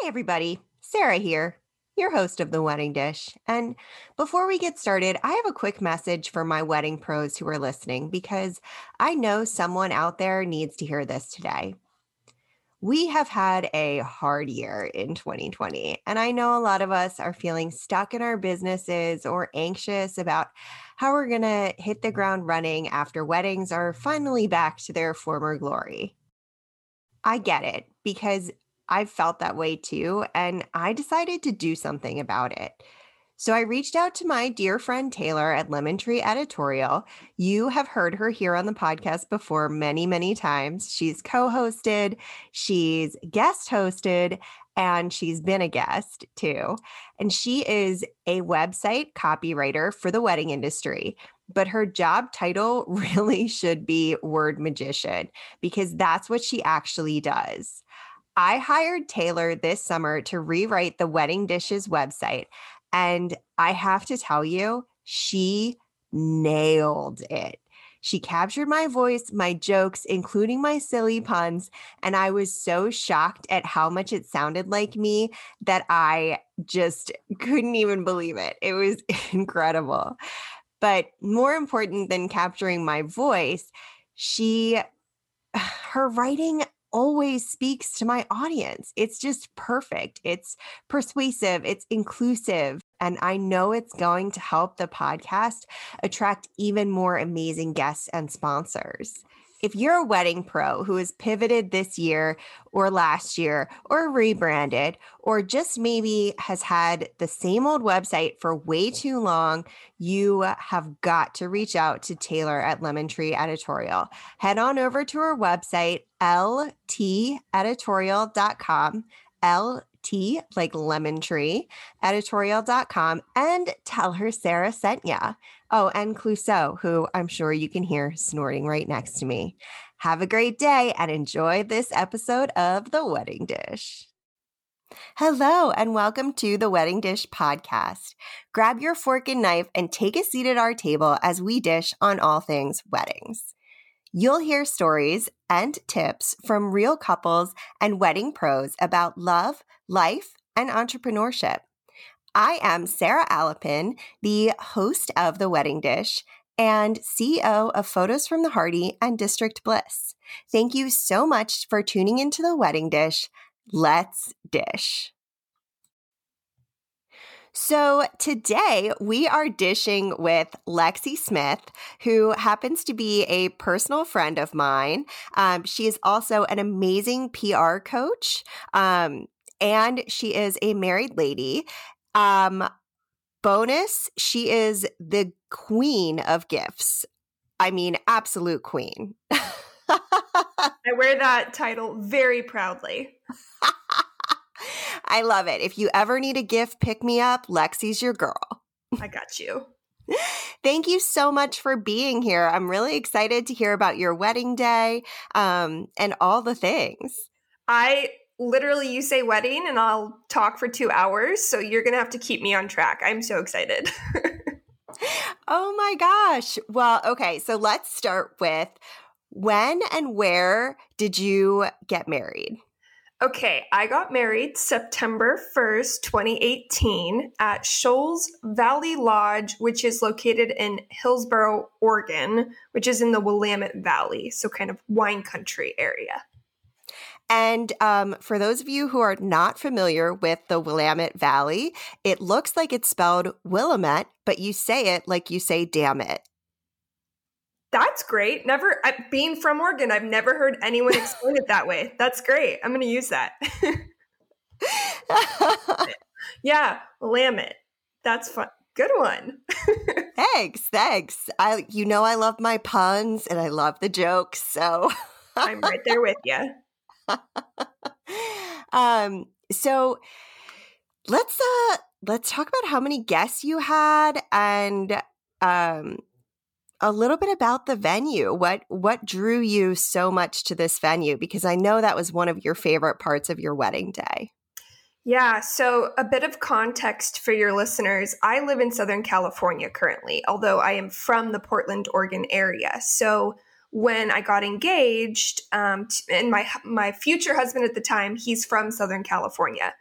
Hey, everybody. Sara here, your host of The Wedding Dish. And before we get started, I have a quick message for my wedding pros who are listening because I know someone out there needs to hear this today. We have had a hard year in 2020, and I know a lot of us are feeling stuck in our businesses or anxious about how we're going to hit the ground running after weddings are finally back to their former glory. I get it because I've felt that way too. And I decided to do something about it. So I reached out to my dear friend Taylor at Lemon Tree Editorial. You have heard her here on the podcast before many, many times. She's co hosted, she's guest hosted, and she's been a guest too. And she is a website copywriter for the wedding industry. But her job title really should be word magician because that's what she actually does. I hired Taylor this summer to rewrite the Wedding Dishes website. And I have to tell you, she nailed it. She captured my voice, my jokes, including my silly puns. And I was so shocked at how much it sounded like me that I just couldn't even believe it. It was incredible. But more important than capturing my voice, she, her writing always speaks to my audience. It's just perfect. It's persuasive, it's inclusive, and I know it's going to help the podcast attract even more amazing guests and sponsors if you're a wedding pro who has pivoted this year or last year or rebranded or just maybe has had the same old website for way too long, you have got to reach out to Taylor at Lemon Tree Editorial. Head on over to her website, lteditorial.com. L T, like lemon tree, editorial.com, and tell her Sara sent ya. Oh, and Clouseau, who I'm sure you can hear snorting right next to me. Have a great day and enjoy this episode of The Wedding Dish. Hello, and welcome to the Wedding Dish podcast. Grab your fork and knife and take a seat at our table as we dish on all things weddings. You'll hear stories and tips from real couples and wedding pros about love, life, and entrepreneurship. I am Sara Alapin, the host of The Wedding Dish and CEO of Photos from the Harty and District Bliss. Thank you so much for tuning into The Wedding Dish. Let's dish. So today we are dishing with Lexie Smith, who happens to be a personal friend of mine. Um, she is also an amazing PR coach. Um, and she is a married lady. Um, bonus, she is the queen of gifts. I mean, absolute queen. I wear that title very proudly. I love it. If you ever need a gift, pick me up. Lexie's your girl. I got you. Thank you so much for being here. I'm really excited to hear about your wedding day um, and all the things. I literally, you say wedding, and I'll talk for two hours. So you're going to have to keep me on track. I'm so excited. oh my gosh. Well, okay. So let's start with when and where did you get married? Okay, I got married September 1st, 2018 at Shoals Valley Lodge, which is located in Hillsboro, Oregon, which is in the Willamette Valley, so kind of wine country area. And um, for those of you who are not familiar with the Willamette Valley, it looks like it's spelled Willamette, but you say it like you say damn it. That's great. Never, I, being from Oregon, I've never heard anyone explain it that way. That's great. I'm going to use that. yeah, Willamette. That's fun. Good one. thanks, thanks. I, you know, I love my puns and I love the jokes, so I'm right there with you. um, so let's uh let's talk about how many guests you had and um a little bit about the venue. What what drew you so much to this venue? Because I know that was one of your favorite parts of your wedding day. Yeah, so a bit of context for your listeners. I live in Southern California currently, although I am from the Portland, Oregon area. So when I got engaged, um, and my my future husband at the time, he's from Southern California.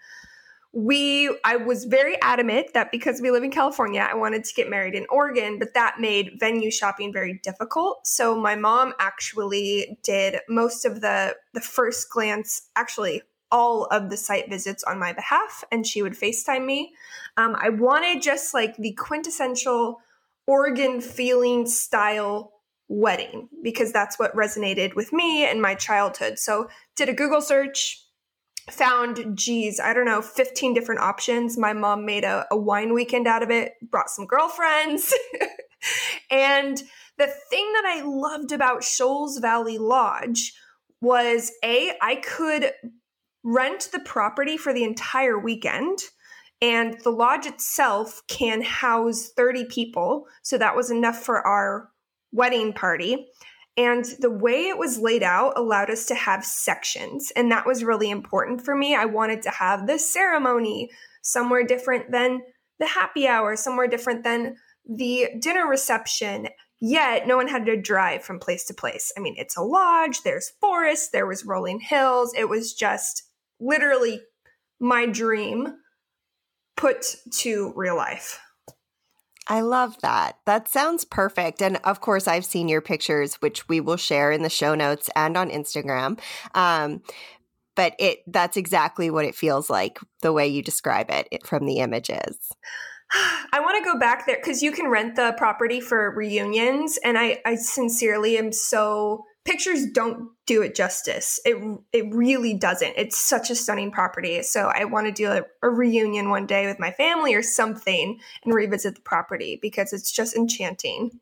We, I was very adamant that because we live in California, I wanted to get married in Oregon, but that made venue shopping very difficult. So my mom actually did most of the the first glance, actually all of the site visits on my behalf, and she would FaceTime me. Um, I wanted just like the quintessential Oregon feeling style wedding because that's what resonated with me and my childhood. So, did a Google search, found, geez, I don't know, 15 different options. My mom made a, a wine weekend out of it, brought some girlfriends. and the thing that I loved about Shoals Valley Lodge was A, I could rent the property for the entire weekend. And the lodge itself can house 30 people. So that was enough for our wedding party. And the way it was laid out allowed us to have sections. And that was really important for me. I wanted to have the ceremony somewhere different than the happy hour, somewhere different than the dinner reception. Yet no one had to drive from place to place. I mean, it's a lodge, there's forests, there was rolling hills. It was just literally my dream put to real life. I love that. That sounds perfect. And of course, I've seen your pictures, which we will share in the show notes and on Instagram. Um, but it that's exactly what it feels like the way you describe it from the images. I want to go back there because you can rent the property for reunions, and I, I sincerely am so pictures don't do it justice. It it really doesn't. It's such a stunning property. So I want to do a, a, reunion one day with my family or something and revisit the property because it's just enchanting.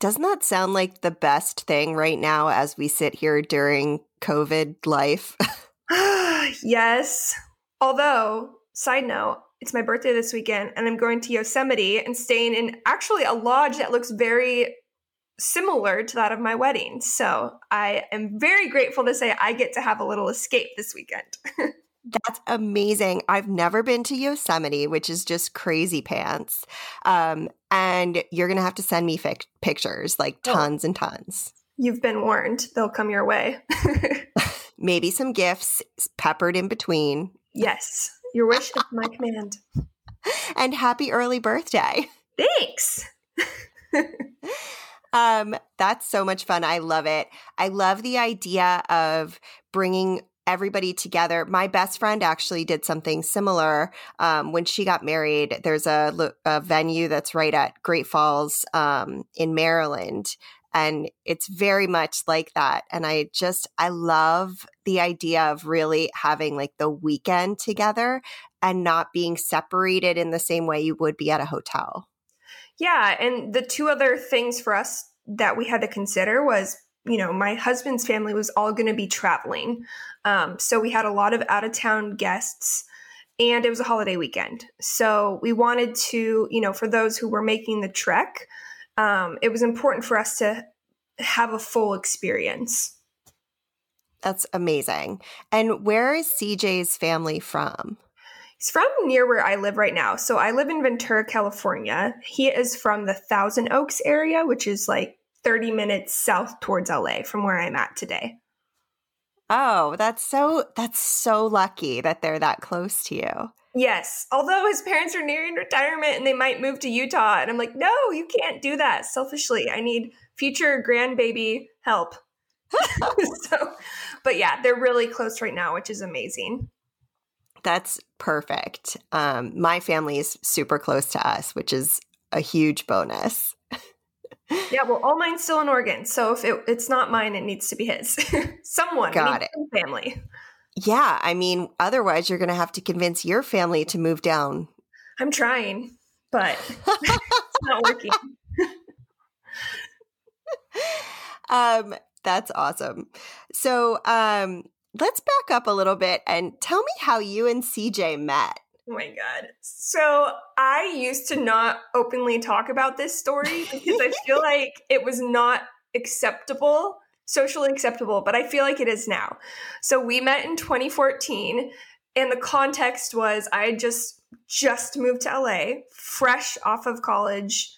Doesn't that sound like the best thing right now as we sit here during COVID life? yes. Although, side note, it's my birthday this weekend and I'm going to Yosemite and staying in actually a lodge that looks very similar to that of my wedding. So I am very grateful to say I get to have a little escape this weekend. That's amazing. I've never been to Yosemite, which is just crazy pants. Um, and you're going to have to send me fic- pictures, like oh. tons oh. and tons. You've been warned. They'll come your way. Maybe some gifts peppered in between. Yes. Your wish is my command. And happy early birthday. Thanks. Um, that's so much fun. I love it. I love the idea of bringing everybody together. My best friend actually did something similar um, when she got married. There's a, a, venue that's right at Great Falls um, in Maryland. And it's very much like that. And I just, I love the idea of really having like the weekend together and not being separated in the same way you would be at a hotel. Yeah, and the two other things for us that we had to consider was, you know, my husband's family was all going to be traveling. Um, so we had a lot of out of town guests and it was a holiday weekend. So we wanted to, you know, for those who were making the trek, um, it was important for us to have a full experience. That's amazing. And where is CJ's family from? He's from near where I live right now. So I live in Ventura, California. He is from the Thousand Oaks area, which is like 30 minutes south towards LA from where I'm at today. Oh, that's so that's so lucky that they're that close to you. Yes. Although his parents are nearing retirement and they might move to Utah. And I'm like, no, you can't do that selfishly. I need future grandbaby help. so, but yeah, they're really close right now, which is amazing. That's perfect. Um, my family is super close to us, which is a huge bonus. yeah, well, all mine's still in Oregon, so if it, it's not mine, it needs to be his. Someone, got it. Family. Yeah, I mean, otherwise, you're going to have to convince your family to move down. I'm trying, but it's not working. um, that's awesome. So, um, let's back up a little bit and tell me how you and CJ met. Oh my God. So I used to not openly talk about this story because I feel like it was not acceptable, socially acceptable, but I feel like it is now. So we met in 2014 and the context was I just just moved to LA, fresh off of college,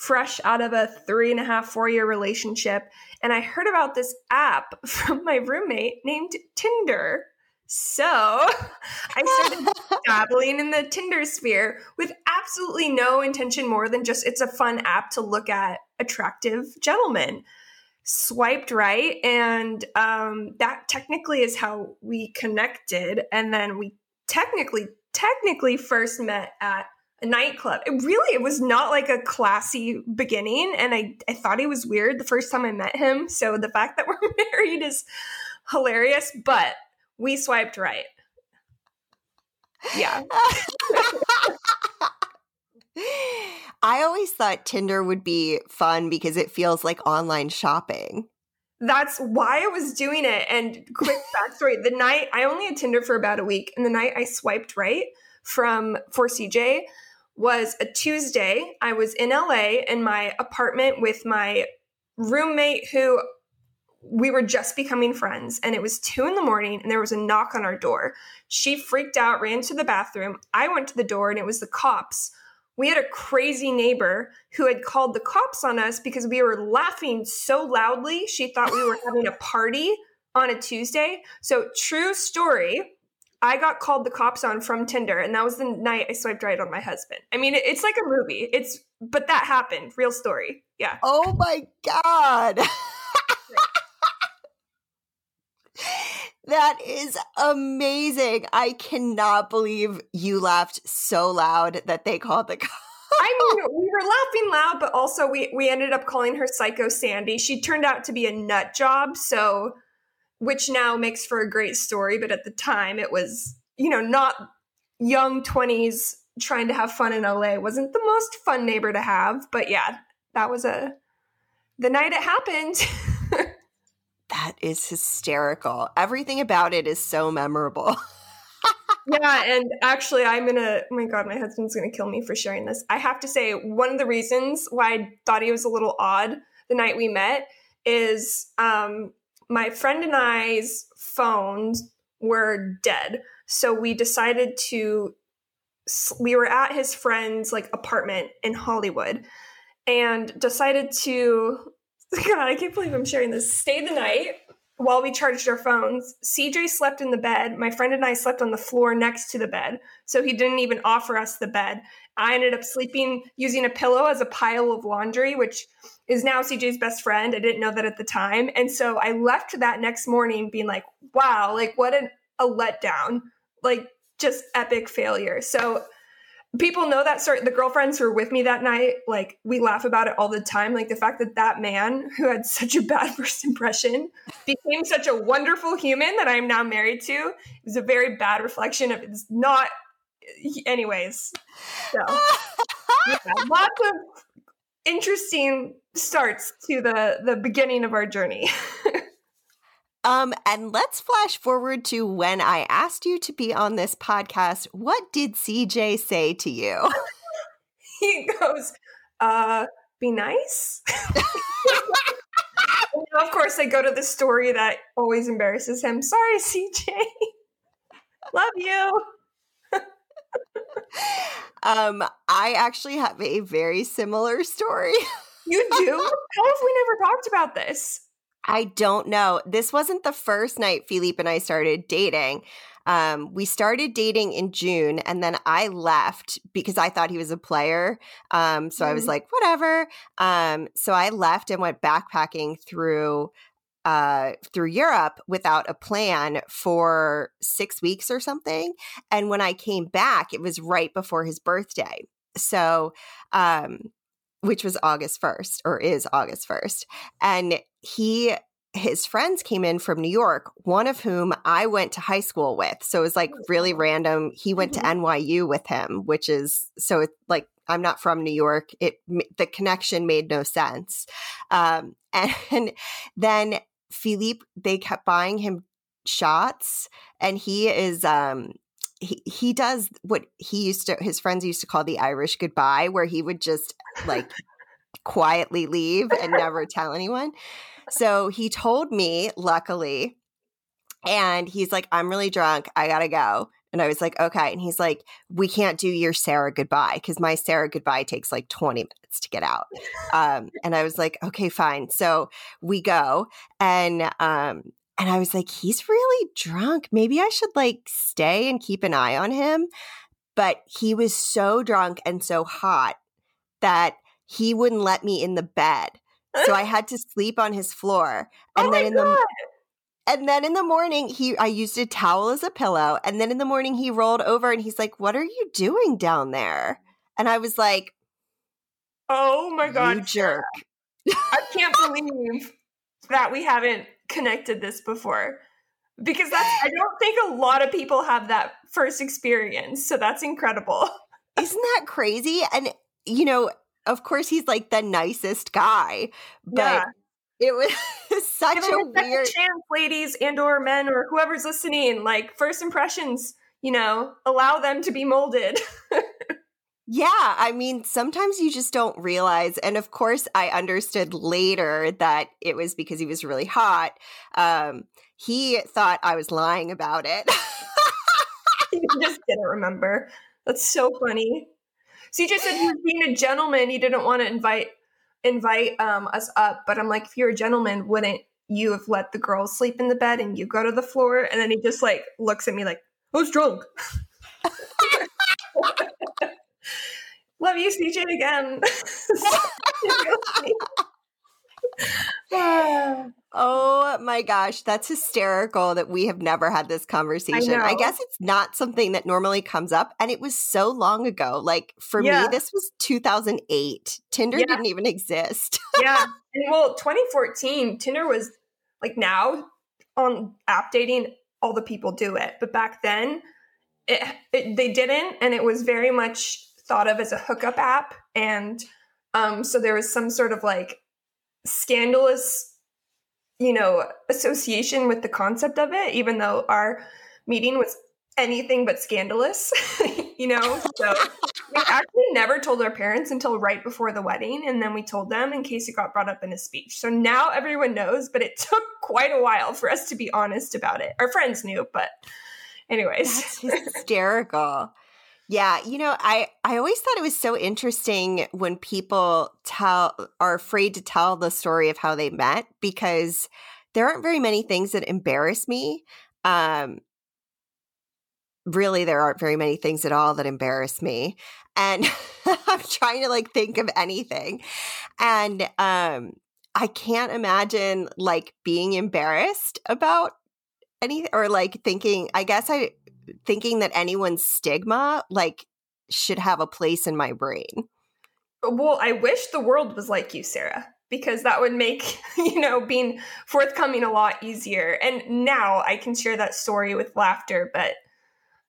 fresh out of a three and a half, four year relationship. And I heard about this app from my roommate named Tinder. So I started dabbling in the Tinder sphere with absolutely no intention more than just it's a fun app to look at attractive gentlemen. Swiped right, and um, that technically is how we connected. And then we technically, technically first met at nightclub. It really it was not like a classy beginning and I I thought he was weird the first time I met him. So the fact that we're married is hilarious, but we swiped right. Yeah. I always thought Tinder would be fun because it feels like online shopping. That's why I was doing it. And quick backstory the night I only had Tinder for about a week, and the night I swiped right from for CJ, was a Tuesday. I was in LA in my apartment with my roommate who we were just becoming friends and it was two in the morning and there was a knock on our door. She freaked out, ran to the bathroom. I went to the door and it was the cops. We had a crazy neighbor who had called the cops on us because we were laughing so loudly. She thought we were having a party on a Tuesday. So, true story. I got called the cops on from Tinder, and that was the night I swiped right on my husband. I mean, it's like a movie. It's but that happened. Real story. Yeah. Oh my god. that is amazing. I cannot believe you laughed so loud that they called the cops. I mean, we were laughing loud, but also we we ended up calling her Psycho Sandy. She turned out to be a nut job, so which now makes for a great story, but at the time it was, you know, not young 20s trying to have fun in LA wasn't the most fun neighbor to have, but yeah, that was a the night it happened. that is hysterical. Everything about it is so memorable. yeah, and actually I'm going to oh my god, my husband's going to kill me for sharing this. I have to say one of the reasons why I thought he was a little odd the night we met is um my friend and I's phones were dead. So we decided to we were at his friend's like apartment in Hollywood and decided to God, I can't believe I'm sharing this. Stay the night while we charged our phones. CJ slept in the bed. My friend and I slept on the floor next to the bed. So he didn't even offer us the bed. I ended up sleeping using a pillow as a pile of laundry, which is now CJ's best friend. I didn't know that at the time. And so I left that next morning being like, wow, like what an, a letdown. Like just epic failure. So people know that sort the girlfriends who were with me that night like we laugh about it all the time like the fact that that man who had such a bad first impression became such a wonderful human that i'm now married to is a very bad reflection of it's not anyways so. Yeah, lots of interesting starts to the the beginning of our journey. Um and let's flash forward to when i asked you to be on this podcast what did cj say to you? He goes uh be nice? Of course i go to the story that always embarrasses him. Sorry cj love you um, I actually have a very similar story. you do? How have we never talked about this? I don't know. This wasn't the first night Philippe and I started dating. Um, we started dating in June, and then I left because I thought he was a player. Um, so mm. I was mm-hmm. like, whatever. Um, so I left and went backpacking through uh, through Europe without a plan for six weeks or something. And when I came back, it was right before his birthday. So, um, which was August 1st or is August 1st. And he, his friends came in from New York, one of whom I went to high school with. So it was like really random. He went mm-hmm. to NYU with him, which is so it's like I'm not from New York. It the connection made no sense. Um, and then Philippe, they kept buying him shots, and he is um he he does what he used to his friends used to call the Irish goodbye, where he would just like quietly leave and never tell anyone. So he told me, luckily, and he's like, I'm really drunk. I gotta go. And I was like, okay. And he's like, we can't do your Sara goodbye because my Sara goodbye takes like 20 minutes to get out. Um, and I was like, okay, fine. So we go. And um, and I was like, he's really drunk. Maybe I should like stay and keep an eye on him. But he was so drunk and so hot that he wouldn't let me in the bed. So I had to sleep on his floor. Oh And my then in God. the and then in the morning, he I used a towel as a pillow. And then in the morning, he rolled over and he's like, "What are you doing down there?" And I was like, Oh my "You god. jerk!" I can't believe that we haven't connected this before. Because that's I don't think a lot of people have that first experience. So that's incredible. Isn't that crazy? And you know, of course, he's like the nicest guy, but Yeah. it was such Give a them a weird. chance, ladies and or men or whoever's listening. Like first impressions, you know, allow them to be molded. Yeah, I mean, sometimes you just don't realize. And of course, I understood later that it was because he was really hot. Um, he thought I was lying about it. you just didn't remember. That's so funny. So you just said he was being a gentleman. He didn't want to invite invite um, us up, but I'm like, if you're a gentleman, wouldn't you have let the girls sleep in the bed and you go to the floor? And then he just like looks at me like, who's drunk. Love you, CJ, again. oh my gosh, that's hysterical that we have never had this conversation. I, know. guess it's not something that normally comes up. And it was so long ago. Like for Yeah. me, this was 2008. Tinder Yeah. didn't even exist. yeah. And well, 2014, Tinder was like now on app dating, all the people do it. But back then, it, it they didn't. And it was very much thought of as a hookup app. And um, so there was some sort of like scandalous, you know, association with the concept of it, even though our meeting was anything but scandalous, you know? So we actually never told our parents until right before the wedding, and then we told them in case it got brought up in a speech. So now everyone knows, but it took quite a while for us to be honest about it. Our friends knew, but anyways. That's hysterical. Yeah, you know, I I always thought it was so interesting when people tell are afraid to tell the story of how they met because there aren't very many things that embarrass me. Um really there aren't very many things at all that embarrass me. And I'm trying to like think of anything. And um I can't imagine like being embarrassed about any or like thinking I guess I thinking that anyone's stigma like should have a place in my brain. Well, I wish the world was like you, Sara, because that would make, you know, being forthcoming a lot easier. And now I can share that story with laughter, but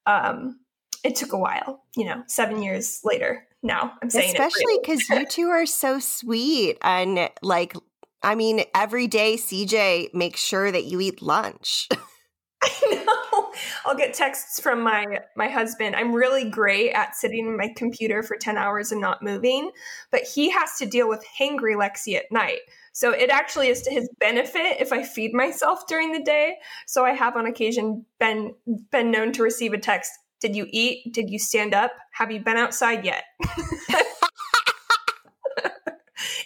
um it took a while, you know, 7 years later. Now I'm saying Especially cuz you two are so sweet and like I mean every day CJ makes sure that you eat lunch. I know. I'll get texts from my my husband. I'm really great at sitting in my computer for 10 hours and not moving, but he has to deal with hangry Lexie at night. So it actually is to his benefit if I feed myself during the day. So I have on occasion been been known to receive a text, "Did you eat? Did you stand up? Have you been outside yet?"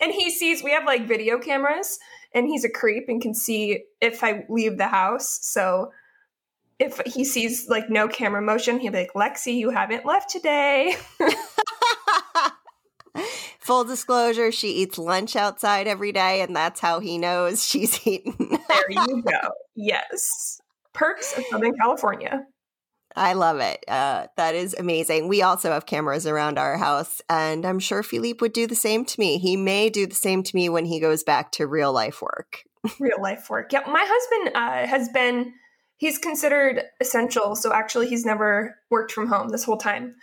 and he sees we have like video cameras and he's a creep and can see if I leave the house. So if he sees like no camera motion, he'll be like, Lexie, you haven't left today. Full disclosure, she eats lunch outside every day and that's how he knows she's eaten. there you go. Yes. Perks of Southern California. I love it. Uh, that is amazing. We also have cameras around our house, and I'm sure Philippe would do the same to me. He may do the same to me when he goes back to real life work. Real life work. Yeah, my husband uh, has been, he's considered essential. So actually, he's never worked from home this whole time.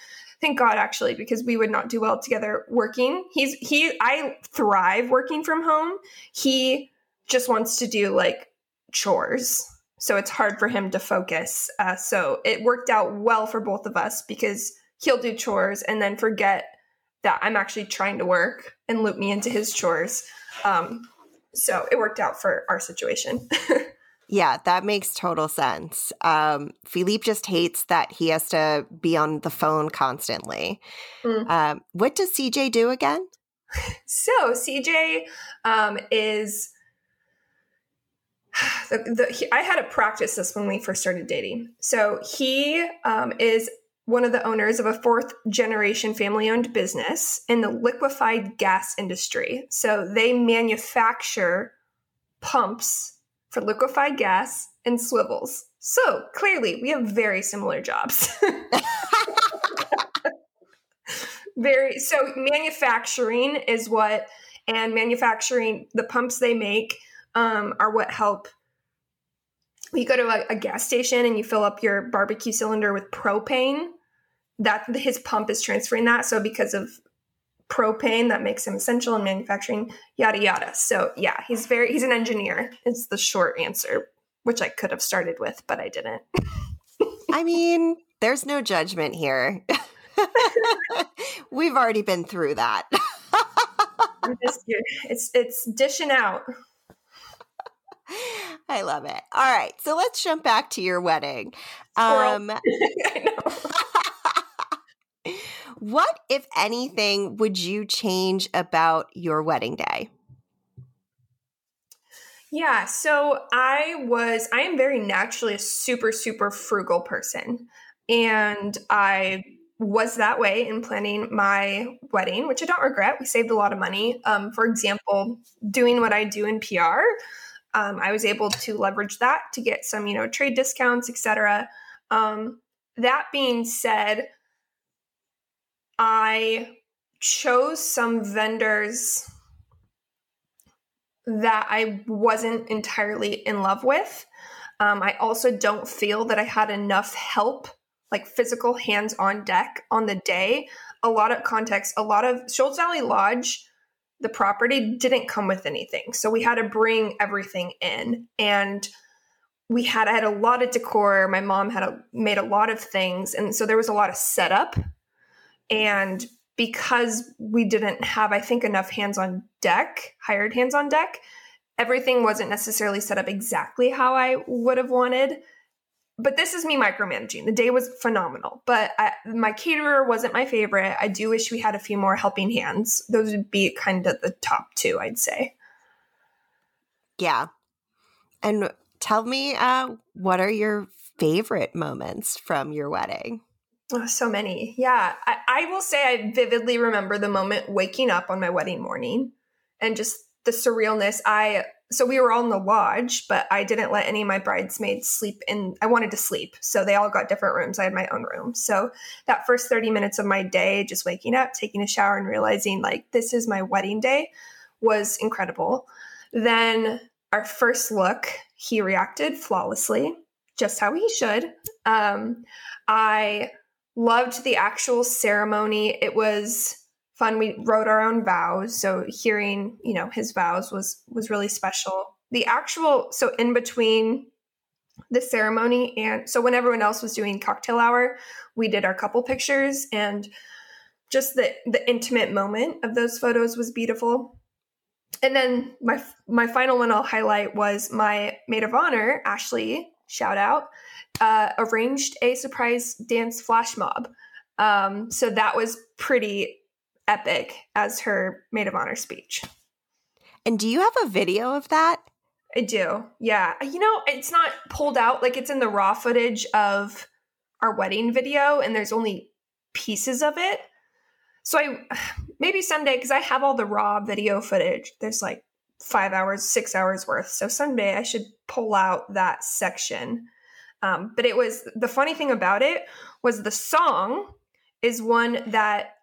Thank God, actually, because we would not do well together working. He's, he, I thrive working from home. He just wants to do like chores. So it's hard for him to focus. Uh, so it worked out well for both of us because he'll do chores and then forget that I'm actually trying to work and loop me into his chores. Um, so it worked out for our situation. Yeah, that makes total sense. Um, Philippe just hates that he has to be on the phone constantly. Mm. Um, what does CJ do again? So CJ um, is the, the he, I had to practice this when we first started dating. So he um, is one of the owners of a fourth generation family owned business in the liquefied gas industry. So they manufacture pumps for liquefied gas and swivels. So clearly, we have very similar jobs. very so manufacturing is what and manufacturing the pumps they make um, are what help. You go to a, a, gas station and you fill up your barbecue cylinder with propane. That his pump is transferring that. So because of propane that makes him essential in manufacturing yada yada. So yeah he's very he's an engineer it's the short answer which i could have started with but i didn't. I mean there's no judgment here. We've already been through that. Just, it's it's dishing out I love it. All right, so let's jump back to your wedding. Um, what, if anything, would you change about your wedding day? Yeah, so I was, I am very naturally a super, super frugal person. And I was that way in planning my wedding, which I don't regret. We saved a lot of money. Um, for example, doing what I do in PR, um, I was able to leverage that to get some, you know, trade discounts, etc. Um, that being said, I chose some vendors that I wasn't entirely in love with. Um, I also don't feel that I had enough help, like physical hands on deck on the day. A lot of context, a lot of Shoals Valley Lodge the property didn't come with anything. So we had to bring everything in. And we had I had a lot of decor. My mom had a, made a lot of things. And so there was a lot of setup. And because we didn't have, I think, enough hands on deck, hired hands on deck, everything wasn't necessarily set up exactly how I would have wanted but this is me micromanaging. The day was phenomenal, but I, my caterer wasn't my favorite. I do wish we had a few more helping hands. Those would be kind of the top two, I'd say. Yeah. And tell me, uh, what are your favorite moments from your wedding? Oh, so many. Yeah. I, I will say I vividly remember the moment waking up on my wedding morning and just the surrealness. I so we were all in the lodge, but I didn't let any of my bridesmaids sleep in. I wanted to sleep. So they all got different rooms. I had my own room. So that first 30 minutes of my day, just waking up, taking a shower, and realizing like this is my wedding day was incredible. Then our first look, he reacted flawlessly, just how he should. Um, I loved the actual ceremony. It was fun. We wrote our own vows, so hearing you know his vows was was really special. The actual so in between the ceremony and so when everyone else was doing cocktail hour, we did our couple pictures and just the the intimate moment of those photos was beautiful. And then my my final one I'll highlight was my maid of honor Ashley shout out uh, arranged a surprise dance flash mob. Um, so that was pretty epic as her maid of honor speech. And do you have a video of that? I do. Yeah. You know, it's not pulled out like it's in the raw footage of our wedding video and there's only pieces of it. So I maybe someday cuz I have all the raw video footage. There's like 5 hours, 6 hours worth. So someday I should pull out that section. Um, but it was the funny thing about it was the song is one that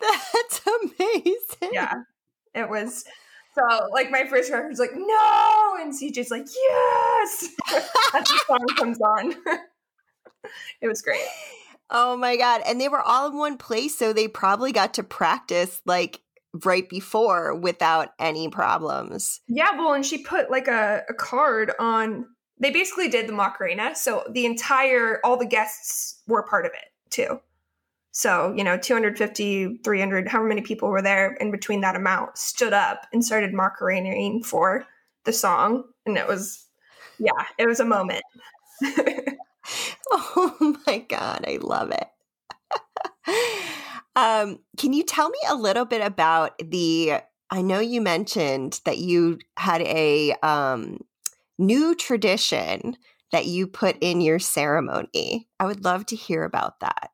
That's amazing. Yeah. It was So like my first record was like, no, and CJ's like, yes. The song comes on. it was great. Oh my god. And they were all in one place, so they probably got to practice like right before without any problems. Yeah, well, and she put like a, a card on they basically did the Macarena. So the entire all the guests were part of it too. So, you know, 250, 300, however many people were there in between that amount stood up and started Macarenaing for the song. And it was, yeah, it was a moment. oh my God, I love it. um, can you tell me a little bit about the? I know you mentioned that you had a um, new tradition that you put in your ceremony. I would love to hear about that.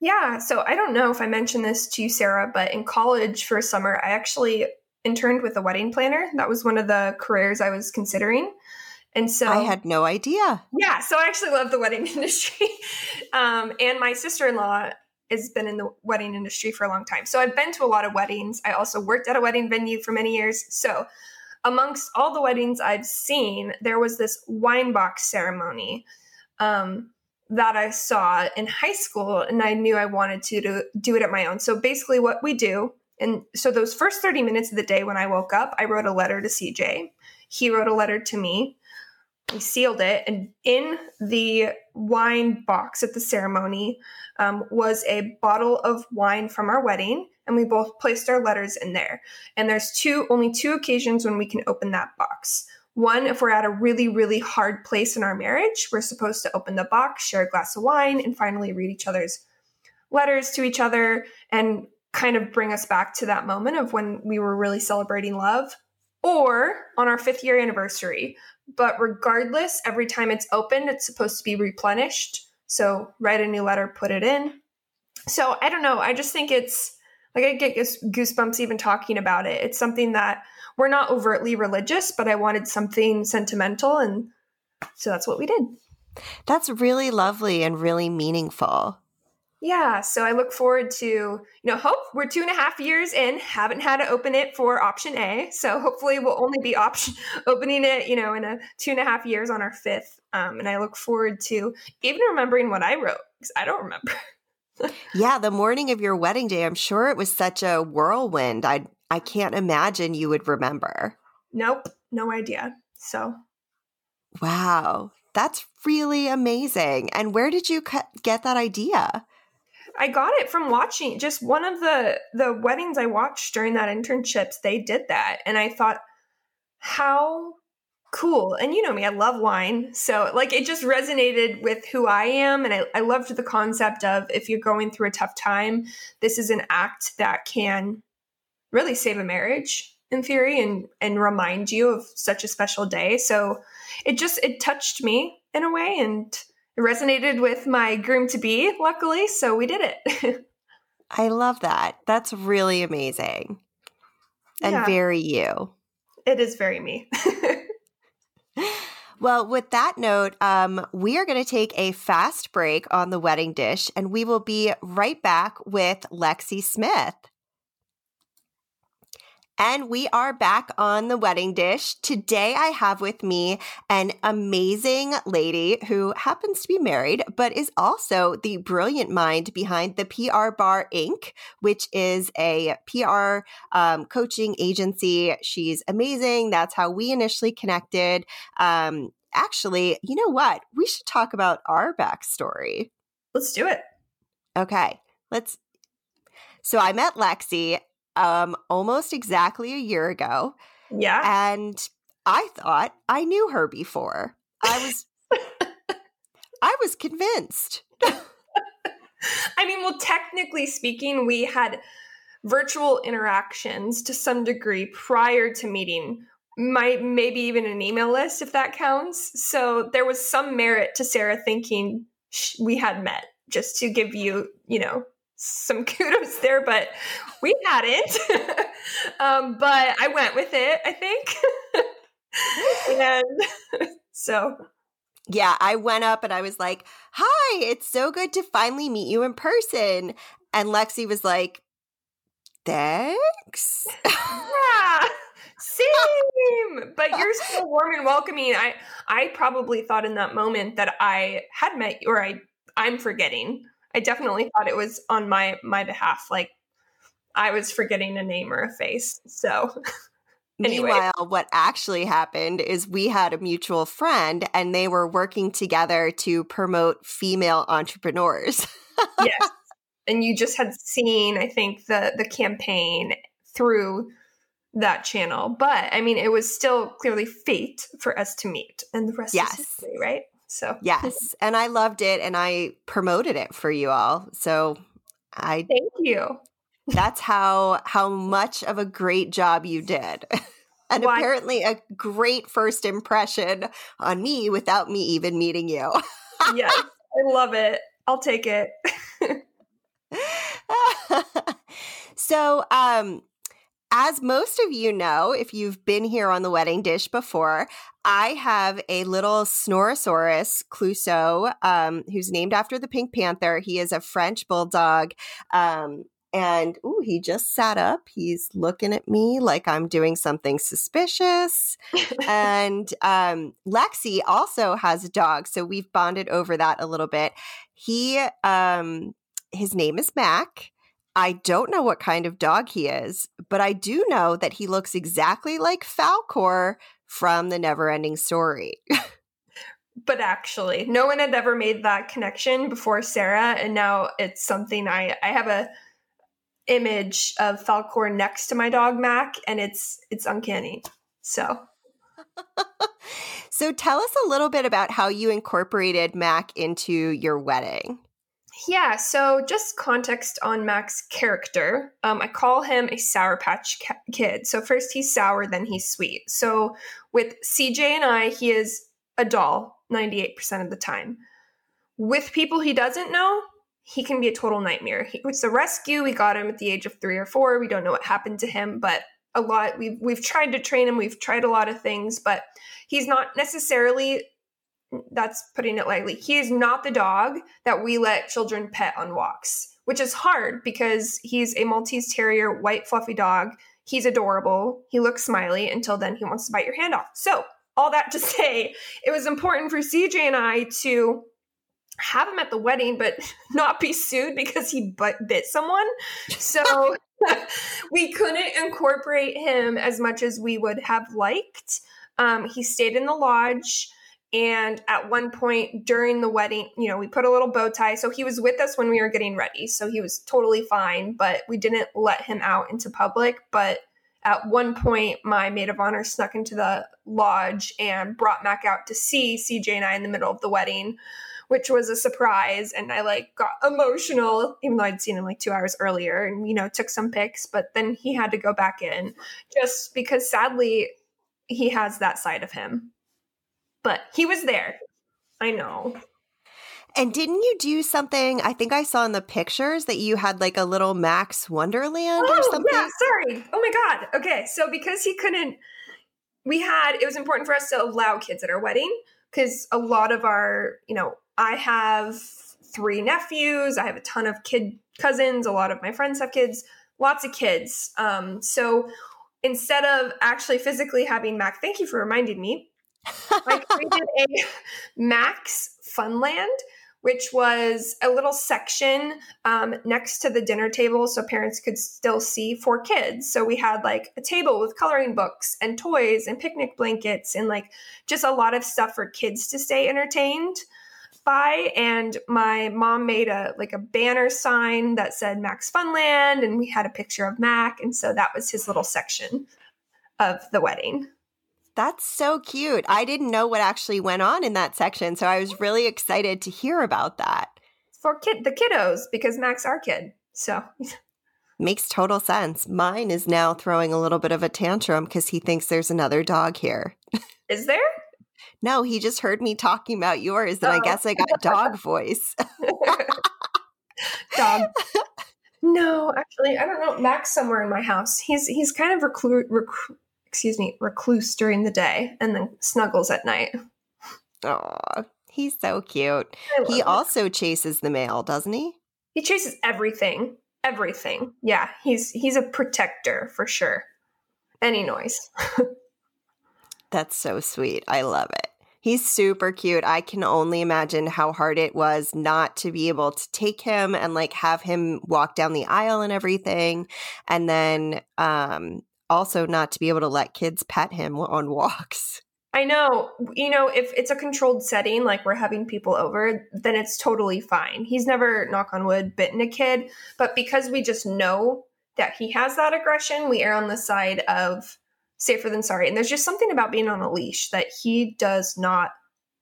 Yeah. So I don't know if I mentioned this to you, Sara, but in college for a summer, I actually interned with a wedding planner. That was one of the careers I was considering. And so I had no idea. Yeah. So I actually love the wedding industry. um, and my sister in law has been in the wedding industry for a long time. So I've been to a lot of weddings. I also worked at a wedding venue for many years. So amongst all the weddings I've seen, there was this wine box ceremony. Um, that I saw in high school, and I knew I wanted to, to do it at my own. So basically, what we do, and so those first 30 minutes of the day when I woke up, I wrote a letter to CJ. He wrote a letter to me. We sealed it, and in the wine box at the ceremony um, was a bottle of wine from our wedding, and we both placed our letters in there. And there's two, only two occasions when we can open that box. One, if we're at a really, really hard place in our marriage, we're supposed to open the box, share a glass of wine, and finally read each other's letters to each other and kind of bring us back to that moment of when we were really celebrating love. Or on our fifth year anniversary. But regardless, every time it's opened, it's supposed to be replenished. So write a new letter, put it in. So I don't know. I just think it's like I get goosebumps even talking about it. It's something that we're not overtly religious, but I wanted something sentimental. And so that's what we did. That's really lovely and really meaningful. Yeah, so I look forward to, you know, hope we're two and a half years in, haven't had to open it for option A. So hopefully we'll only be option opening it, you know, in a two and a half years on our fifth. Um, and I look forward to even remembering what I wrote because I don't remember. yeah, the morning of your wedding day, I'm sure it was such a whirlwind. I I can't imagine you would remember. Nope, no idea. So, wow, that's really amazing. And where did you get that idea? I got it from watching just one of the the weddings I watched during that internships. They did that, and I thought, how cool. And you know me, I love wine. So, like, it just resonated with who I am. And I, I loved the concept of if you're going through a tough time, this is an act that can really save a marriage in theory and and remind you of such a special day so it just it touched me in a way and it resonated with my groom to be luckily so we did it i love that that's really amazing and yeah. very you it is very me Well, with that note, um, we are going to take a fast break on the wedding dish and we will be right back with Lexie Smith. And we are back on the wedding dish. Today, I have with me an amazing lady who happens to be married, but is also the brilliant mind behind the PR Bar Inc., which is a PR um, coaching agency. She's amazing. That's how we initially connected. Um, actually, you know what? We should talk about our backstory. Let's do it. Okay, let's. So I met Lexie um, almost exactly a year ago. Yeah. And I thought I knew her before. I was I was convinced. I mean, well, technically speaking, we had virtual interactions to some degree prior to meeting. My maybe even an email list if that counts. So there was some merit to Sara thinking we had met just to give you, you know, some kudos there, but we hadn't. um, but I went with it, I think. and so. Yeah, I went up and I was like, Hi, it's so good to finally meet you in person. And Lexie was like, Thanks. yeah. Same, but you're so warm and welcoming. I I probably thought in that moment that I had met you, or I I'm forgetting. I definitely thought it was on my my behalf, like I was forgetting a name or a face. So. Anyway. Meanwhile, what actually happened is we had a mutual friend and they were working together to promote female entrepreneurs. yes. And you just had seen, I think, the the campaign through that channel. But I mean, it was still clearly fate for us to meet, and the rest yes. is history, right? So yes, and I loved it, and I promoted it for you all. So I thank you. That's how how much of a great job you did. and apparently a great first impression on me without me even meeting you. yes, I love it. I'll take it. so, um, as most of you know, if you've been here on the wedding dish before, I have a little Snorosaurus Clouseau, um, who's named after the Pink Panther. He is a French bulldog. Um, and ooh, he just sat up. He's looking at me like I'm doing something suspicious. and um, Lexie also has a dog, so we've bonded over that a little bit. He, um, his name is Mac. I don't know what kind of dog he is, but I do know that he looks exactly like Falkor from the Neverending Story. but actually, no one had ever made that connection before Sara, and now it's something I I have a image of Falkor next to my dog Mac, and it's it's uncanny. So. so tell us a little bit about how you incorporated Mac into your wedding. Yeah, so just context on Mac's character. Um, I call him a Sour Patch Kid. So first he's sour, then he's sweet. So with CJ and I, he is a doll 98% of the time. With people he doesn't know, he can be a total nightmare. He was a rescue. We got him at the age of three or four. We don't know what happened to him, but a lot we've we've tried to train him. We've tried a lot of things, but he's not necessarily that's putting it lightly. He is not the dog that we let children pet on walks, which is hard because he's a Maltese Terrier, white, fluffy dog. He's adorable. He looks smiley until then he wants to bite your hand off. So, all that to say, it was important for CJ and I to have him at the wedding, but not be sued because he bit someone. So, we couldn't incorporate him as much as we would have liked. Um, he stayed in the lodge. And at one point during the wedding, you know, we put a little bow tie. So he was with us when we were getting ready. So he was totally fine, but we didn't let him out into public. But at one point, my maid of honor snuck into the lodge and brought Mac out to see CJ and I in the middle of the wedding, which was a surprise. And I like got emotional, even though I'd seen him like two hours earlier and, you know, took some pics. But then he had to go back in just because sadly, he has that side of him but he was there. I know. And didn't you do something? I think I saw in the pictures that you had like a little Max Wonderland oh, or something. Yeah, sorry. Oh my God. Okay. So because he couldn't, we had, it was important for us to allow kids at our wedding because a lot of our, you know, I have three nephews, I have a ton of kid cousins, a lot of my friends have kids, lots of kids. Um, so instead of actually physically having Mac, thank you for reminding me. I created a Mac's Funland, which was a little section um, next to the dinner table so parents could still see for kids. So we had like a table with coloring books and toys and picnic blankets and like just a lot of stuff for kids to stay entertained by and my mom made a like a banner sign that said Mac's Funland and we had a picture of Mac and so that was his little section of the wedding. That's so cute. I didn't know what actually went on in that section, so I was really excited to hear about that. For kid the kiddos because Max our kid. So makes total sense. Mine is now throwing a little bit of a tantrum because he thinks there's another dog here. Is there? no, he just heard me talking about yours, and oh. I guess I got dog voice. dog. No, actually, I don't know. Max somewhere in my house. He's he's kind of reclu- rec- excuse me, recluse during the day and then snuggles at night. Oh, he's so cute. He him. also chases the mail, doesn't he? He chases everything. Everything. Yeah, he's he's a protector for sure. any noise. That's so sweet. I love it. He's super cute. I can only imagine how hard it was not to be able to take him and like have him walk down the aisle and everything. And then um also not to be able to let kids pet him on walks. I know, you know, if it's a controlled setting, like we're having people over, then it's totally fine. He's never, knock on wood, bitten a kid. But because we just know that he has that aggression, we err on the side of safer than sorry. And there's just something about being on a leash that he does not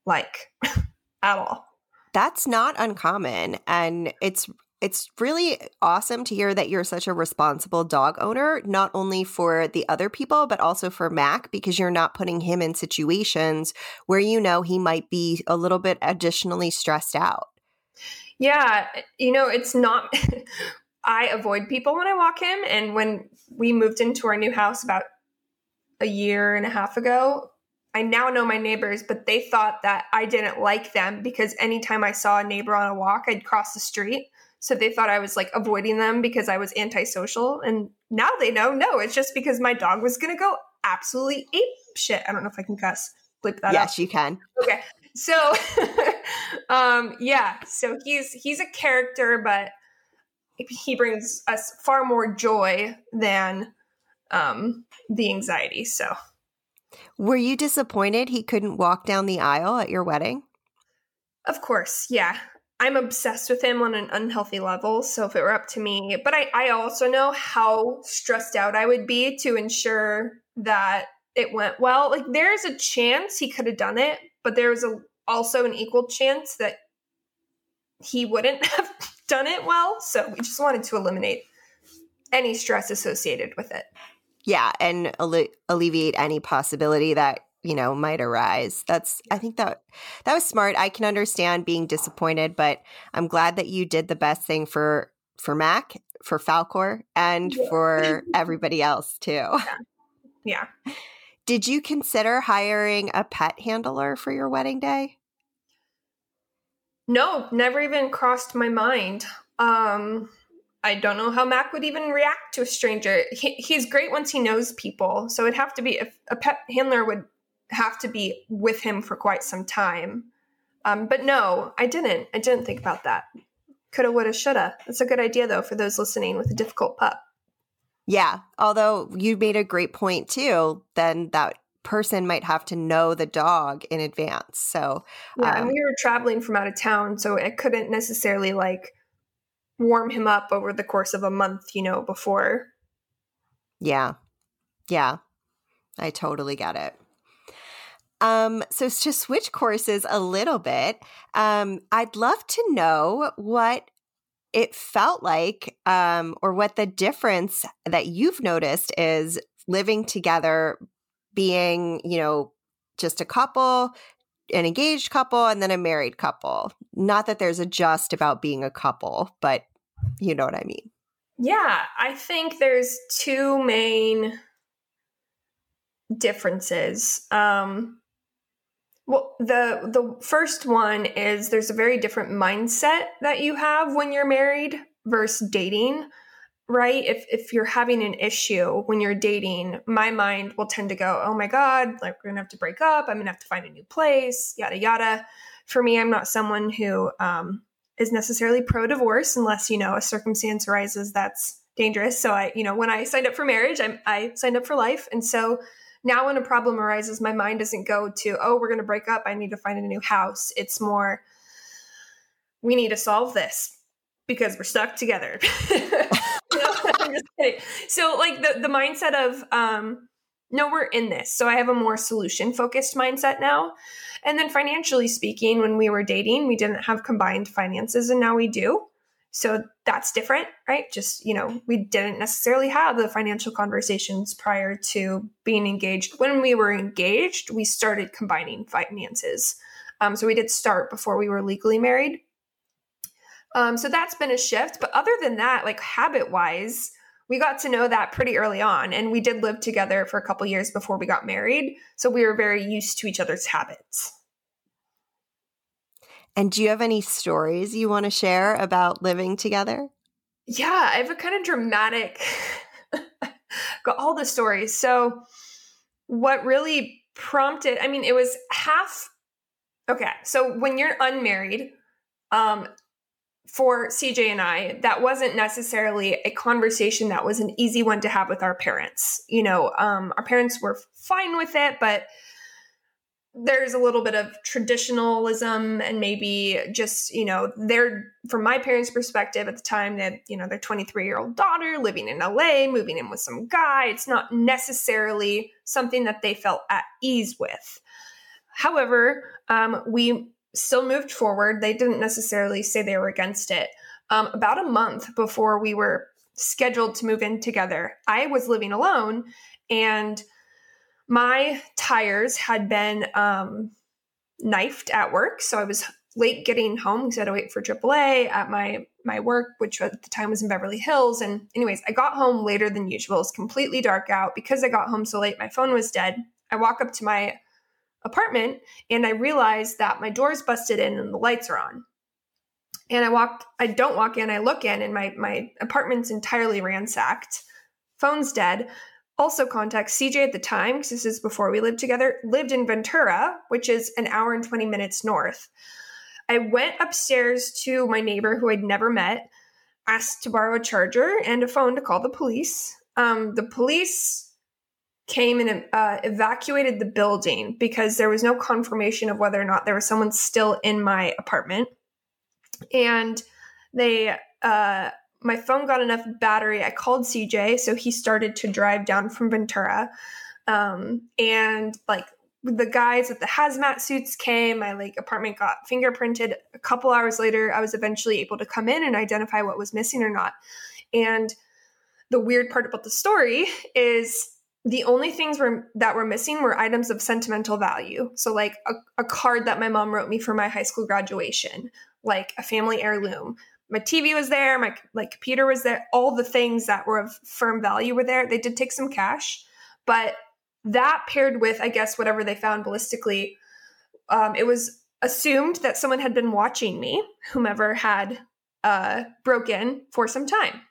like at all. That's not uncommon. And it's it's really awesome to hear that you're such a responsible dog owner, not only for the other people, but also for Mac, because you're not putting him in situations where you know he might be a little bit additionally stressed out. Yeah. Eh, you know, it's not, I avoid people when I walk him. And when we moved into our new house about a year and a half ago, I now know my neighbors, but they thought that I didn't like them because anytime I saw a neighbor on a walk, I'd cross the street. So they thought I was like avoiding them because I was antisocial. And now they know, no, it's just because my dog was going to go absolutely ape shit. I don't know if I can cuss. Bleep that yes, you can. Okay. So, um, yeah. So he's he's a character, but he brings us far more joy than um, the anxiety. So, were you disappointed he couldn't walk down the aisle at your wedding? Of course, yeah. I'm obsessed with him on an unhealthy level. So if it were up to me, but I, I also know how stressed out I would be to ensure that it went well. Like there's a chance he could have done it, but there was a, also an equal chance that he wouldn't have done it well. So we just wanted to eliminate any stress associated with it. Yeah, and alle- alleviate any possibility that you know might arise that's i think that that was smart i can understand being disappointed but i'm glad that you did the best thing for for mac for Falkor and yeah. for everybody else too yeah. yeah did you consider hiring a pet handler for your wedding day no never even crossed my mind um I don't know how Mac would even react to a stranger. He, he's great once he knows people. So it'd have to be if a pet handler would have to be with him for quite some time. Um, but no, I didn't. I didn't think about that. Coulda, woulda, shoulda. That's a good idea, though, for those listening with a difficult pup. Yeah. Although you made a great point, too, then that person might have to know the dog in advance. So, yeah, um, and we were traveling from out of town, so I couldn't necessarily like warm him up over the course of a month, you know, before. Yeah. Yeah. I totally get it. Um, so to switch courses a little bit, um, I'd love to know what it felt like, um, or what the difference that you've noticed is living together, being, you know, just a couple, an engaged couple, and then a married couple. Not that there's a just about being a couple, but you know what I mean. Yeah, I think there's two main differences. Um, well, the the first one is there's a very different mindset that you have when you're married versus dating, right? If if you're having an issue when you're dating, my mind will tend to go, "Oh my god, like we're going to have to break up. I'm going to have to find a new place, yada yada." For me, I'm not someone who um, is necessarily pro divorce unless, you know, a circumstance arises that's dangerous. So I, you know, when I signed up for marriage, I I signed up for life. And so now, when a problem arises, my mind doesn't go to, oh, we're going to break up. I need to find a new house. It's more, we need to solve this because we're stuck together. So, like the, the mindset of, um, no, we're in this. So I have a more solution focused mindset now. And then financially speaking, when we were dating, we didn't have combined finances and now we do. So that's different, right? Just, you know, we didn't necessarily have the financial conversations prior to being engaged. When we were engaged, we started combining finances. Um, so we did start before we were legally married. Um, so that's been a shift. But other than that, like habit wise, we got to know that pretty early on. And we did live together for a couple years before we got married. So we were very used to each other's habits. And do you have any stories you want to share about living together? Yeah, I have a kind of dramatic got all the stories. So what really prompted, I mean, it was half okay. So when you're unmarried, um, for CJ and I, that wasn't necessarily a conversation that was an easy one to have with our parents. You know, um, our parents were fine with it, but there's a little bit of traditionalism and maybe just you know they're from my parents perspective at the time that you know their 23 year old daughter living in la moving in with some guy it's not necessarily something that they felt at ease with. However um, we still moved forward. They didn't necessarily say they were against it. Um, about a month before we were scheduled to move in together i was living alone and my tires had been um, knifed at work, so I was late getting home because I had to wait for AAA at my my work, which at the time was in Beverly Hills. And anyways, I got home later than usual. It's completely dark out because I got home so late. My phone was dead. I walk up to my apartment and I realize that my door's busted in and the lights are on. And I walk, I don't walk in, I look in, and my my apartment's entirely ransacked. Phone's dead. Also, context CJ at the time, because this is before we lived together, lived in Ventura, which is an hour and 20 minutes north. I went upstairs to my neighbor who I'd never met, asked to borrow a charger and a phone to call the police. Um, the police came and uh, evacuated the building because there was no confirmation of whether or not there was someone still in my apartment. And they uh, my phone got enough battery. I called CJ, so he started to drive down from Ventura. Um, and like the guys with the hazmat suits came, my like apartment got fingerprinted. A couple hours later, I was eventually able to come in and identify what was missing or not. And the weird part about the story is the only things were, that were missing were items of sentimental value. So, like a, a card that my mom wrote me for my high school graduation, like a family heirloom, my TV was there, my like computer was there, all the things that were of firm value were there. They did take some cash, but that paired with, I guess, whatever they found ballistically, um, it was assumed that someone had been watching me, whomever had uh, broken for some time.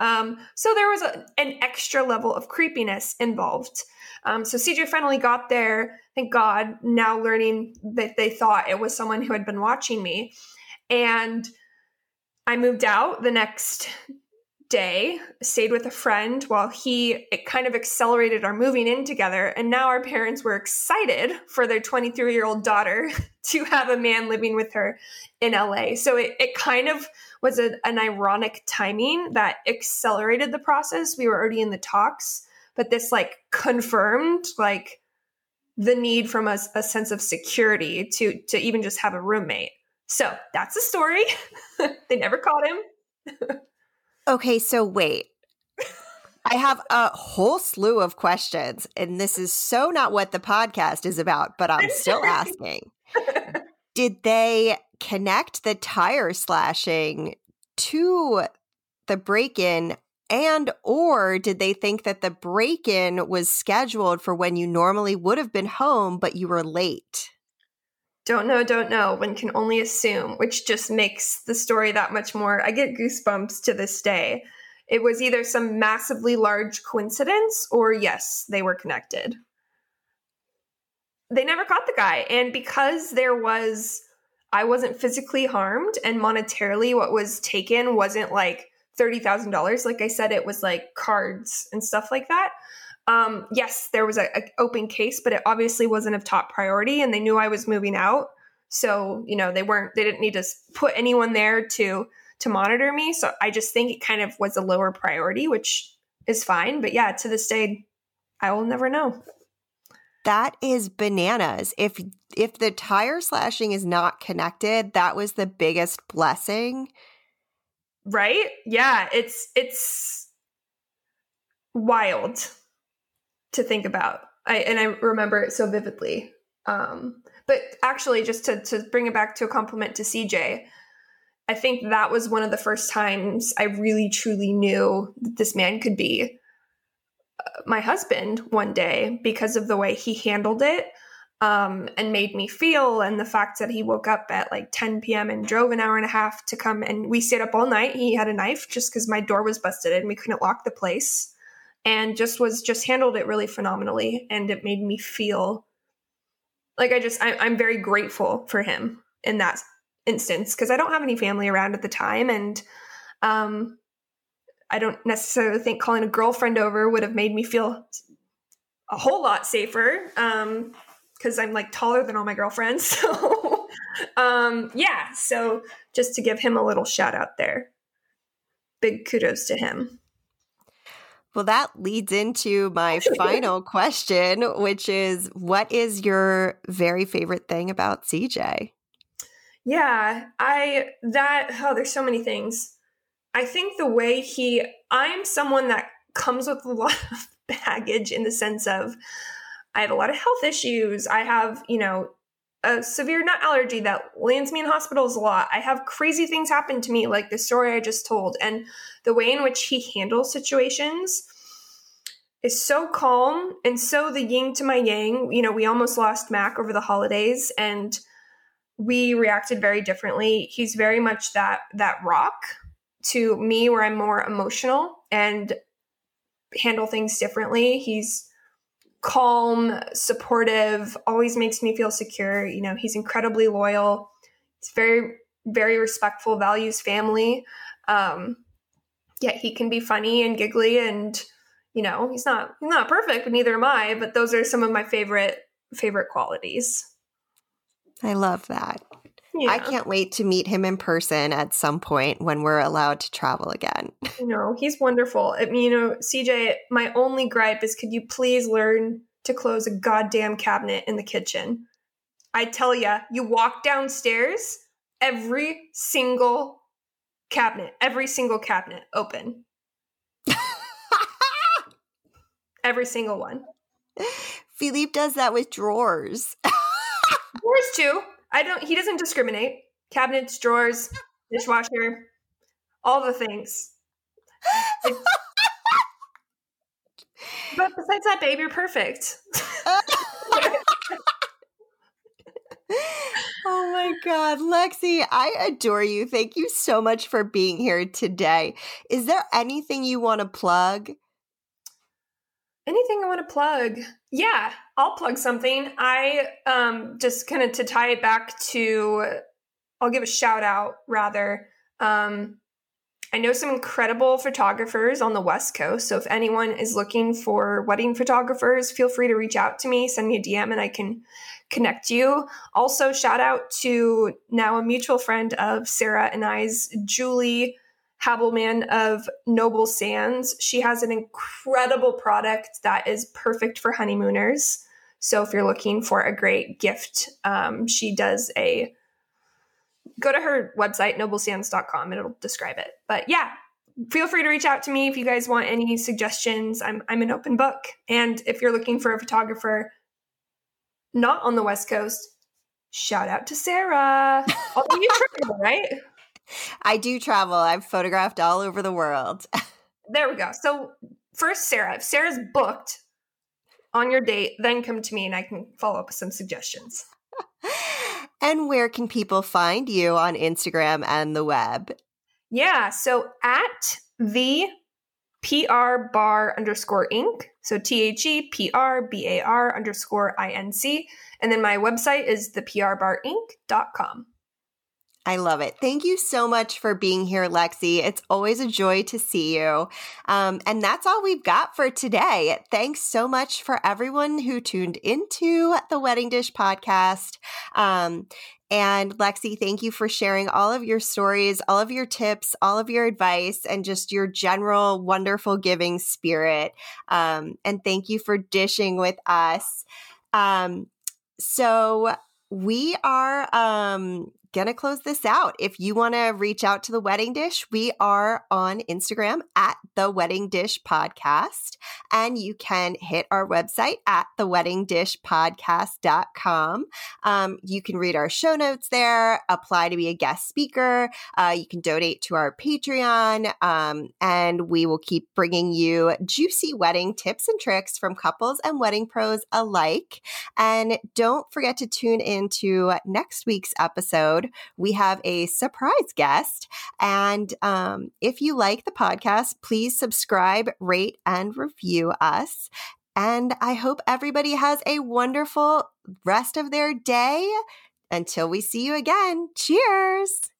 Um, so there was a, an extra level of creepiness involved. Um, so CJ finally got there, thank God, now learning that they thought it was someone who had been watching me. And I moved out the next day, stayed with a friend while he it kind of accelerated our moving in together. And now our parents were excited for their 23 year old daughter to have a man living with her in LA. So it, it kind of was a, an ironic timing that accelerated the process. We were already in the talks, but this like confirmed like the need from us a sense of security to to even just have a roommate. So that's the story. they never caught him. okay, so wait. I have a whole slew of questions, and this is so not what the podcast is about, but I'm still asking. Did they connect the tire slashing to the break-in and or did they think that the break-in was scheduled for when you normally would have been home but you were late? Don't know, don't know, one can only assume, which just makes the story that much more. I get goosebumps to this day. It was either some massively large coincidence or yes, they were connected. They never caught the guy. And because there was, I wasn't physically harmed and monetarily what was taken wasn't like $30,000. Like I said, it was like cards and stuff like that. Um, yes, there was an open case, but it obviously wasn't of top priority, and they knew I was moving out. So you know they weren't they didn't need to put anyone there to to monitor me. So I just think it kind of was a lower priority, which is fine. But yeah, to this day, I will never know. That is bananas. If if the tire slashing is not connected, that was the biggest blessing. Right? Yeah, it's it's wild to think about. I and I remember it so vividly. Um, but actually, just to to bring it back to a compliment to CJ, I think that was one of the first times I really truly knew that this man could be uh, my husband one day because of the way he handled it um, and made me feel, and the fact that he woke up at like 10 p.m. and drove an hour and a half to come, and we stayed up all night. He had a knife just because my door was busted and we couldn't lock the place and just was just handled it really phenomenally and it made me feel like I just I, I'm very grateful for him in that instance because I don't have any family around at the time and um I don't necessarily think calling a girlfriend over would have made me feel a whole lot safer um because I'm like taller than all my girlfriends so um yeah so just to give him a little shout out there. Big kudos to him well, that leads into my final question, which is what is your very favorite thing about CJ? Yeah, I, that, oh, there's so many things. I think the way he, I'm someone that comes with a lot of baggage in the sense of I have a lot of health issues. I have, you know, a severe nut allergy that lands me in hospitals a lot. I have crazy things happen to me, like the story I just told. And the way in which he handles situations is so calm and so the yin to my yang. You know, we almost lost Mac over the holidays and we reacted very differently. He's very much that that rock to me where I'm more emotional and handle things differently. He's calm, supportive, always makes me feel secure. You know, he's incredibly loyal. He's very, very respectful, values family. Um, yet he can be funny and giggly and you know, he's not he's not perfect, but neither am I, but those are some of my favorite favorite qualities. I love that. Yeah. I can't wait to meet him in person at some point when we're allowed to travel again. You know, he's wonderful. I mean, you know, CJ, my only gripe is could you please learn to close a goddamn cabinet in the kitchen? I tell you, you walk downstairs, every single cabinet, every single cabinet open. every single one. Philippe does that with drawers. drawers too. I don't. He doesn't discriminate. Cabinets, drawers, dishwasher, all the things. but besides that, babe, you're perfect. oh my God, Lexie, I adore you. Thank you so much for being here today. Is there anything you want to plug? Anything I want to plug? Yeah, I'll plug something. I um just kind of to tie it back to I'll give a shout out rather. Um I know some incredible photographers on the West Coast. So if anyone is looking for wedding photographers, feel free to reach out to me, send me a DM and I can connect you. Also, shout out to now a mutual friend of Sara and I's, Julie Habelman of Noble Sands. She has an incredible product that is perfect for honeymooners. So if you're looking for a great gift, um, she does a go to her website noblesands.com and it'll describe it. But yeah, feel free to reach out to me if you guys want any suggestions. I'm I'm an open book. And if you're looking for a photographer not on the West Coast, shout out to Sara. Although you travel, right? I do travel. I've photographed all over the world. there we go. So first, Sara. If Sara's booked on your date, then come to me and I can follow up with some suggestions. and where can people find you on Instagram and the web? Yeah. So at the PR bar underscore inc. So T H E P R B A R underscore I N C. And then my website is theprbarinc.com. I love it. Thank you so much for being here, Lexie. It's always a joy to see you. Um, and that's all we've got for today. Thanks so much for everyone who tuned into the Wedding Dish podcast. Um, and Lexie, thank you for sharing all of your stories, all of your tips, all of your advice, and just your general wonderful giving spirit. Um, and thank you for dishing with us. Um, so we are um, gonna close this out. If you want to reach out to the wedding dish, we are on Instagram at the wedding dish podcast. And you can hit our website at theweddingdishpodcast.com. Um, you can read our show notes there, apply to be a guest speaker. Uh, you can donate to our Patreon. Um, and we will keep bringing you juicy wedding tips and tricks from couples and wedding pros alike. And don't forget to tune into next week's episode episode, we have a surprise guest. And um, if you like the podcast, please subscribe, rate, and review us. And I hope everybody has a wonderful rest of their day. Until we see you again, cheers.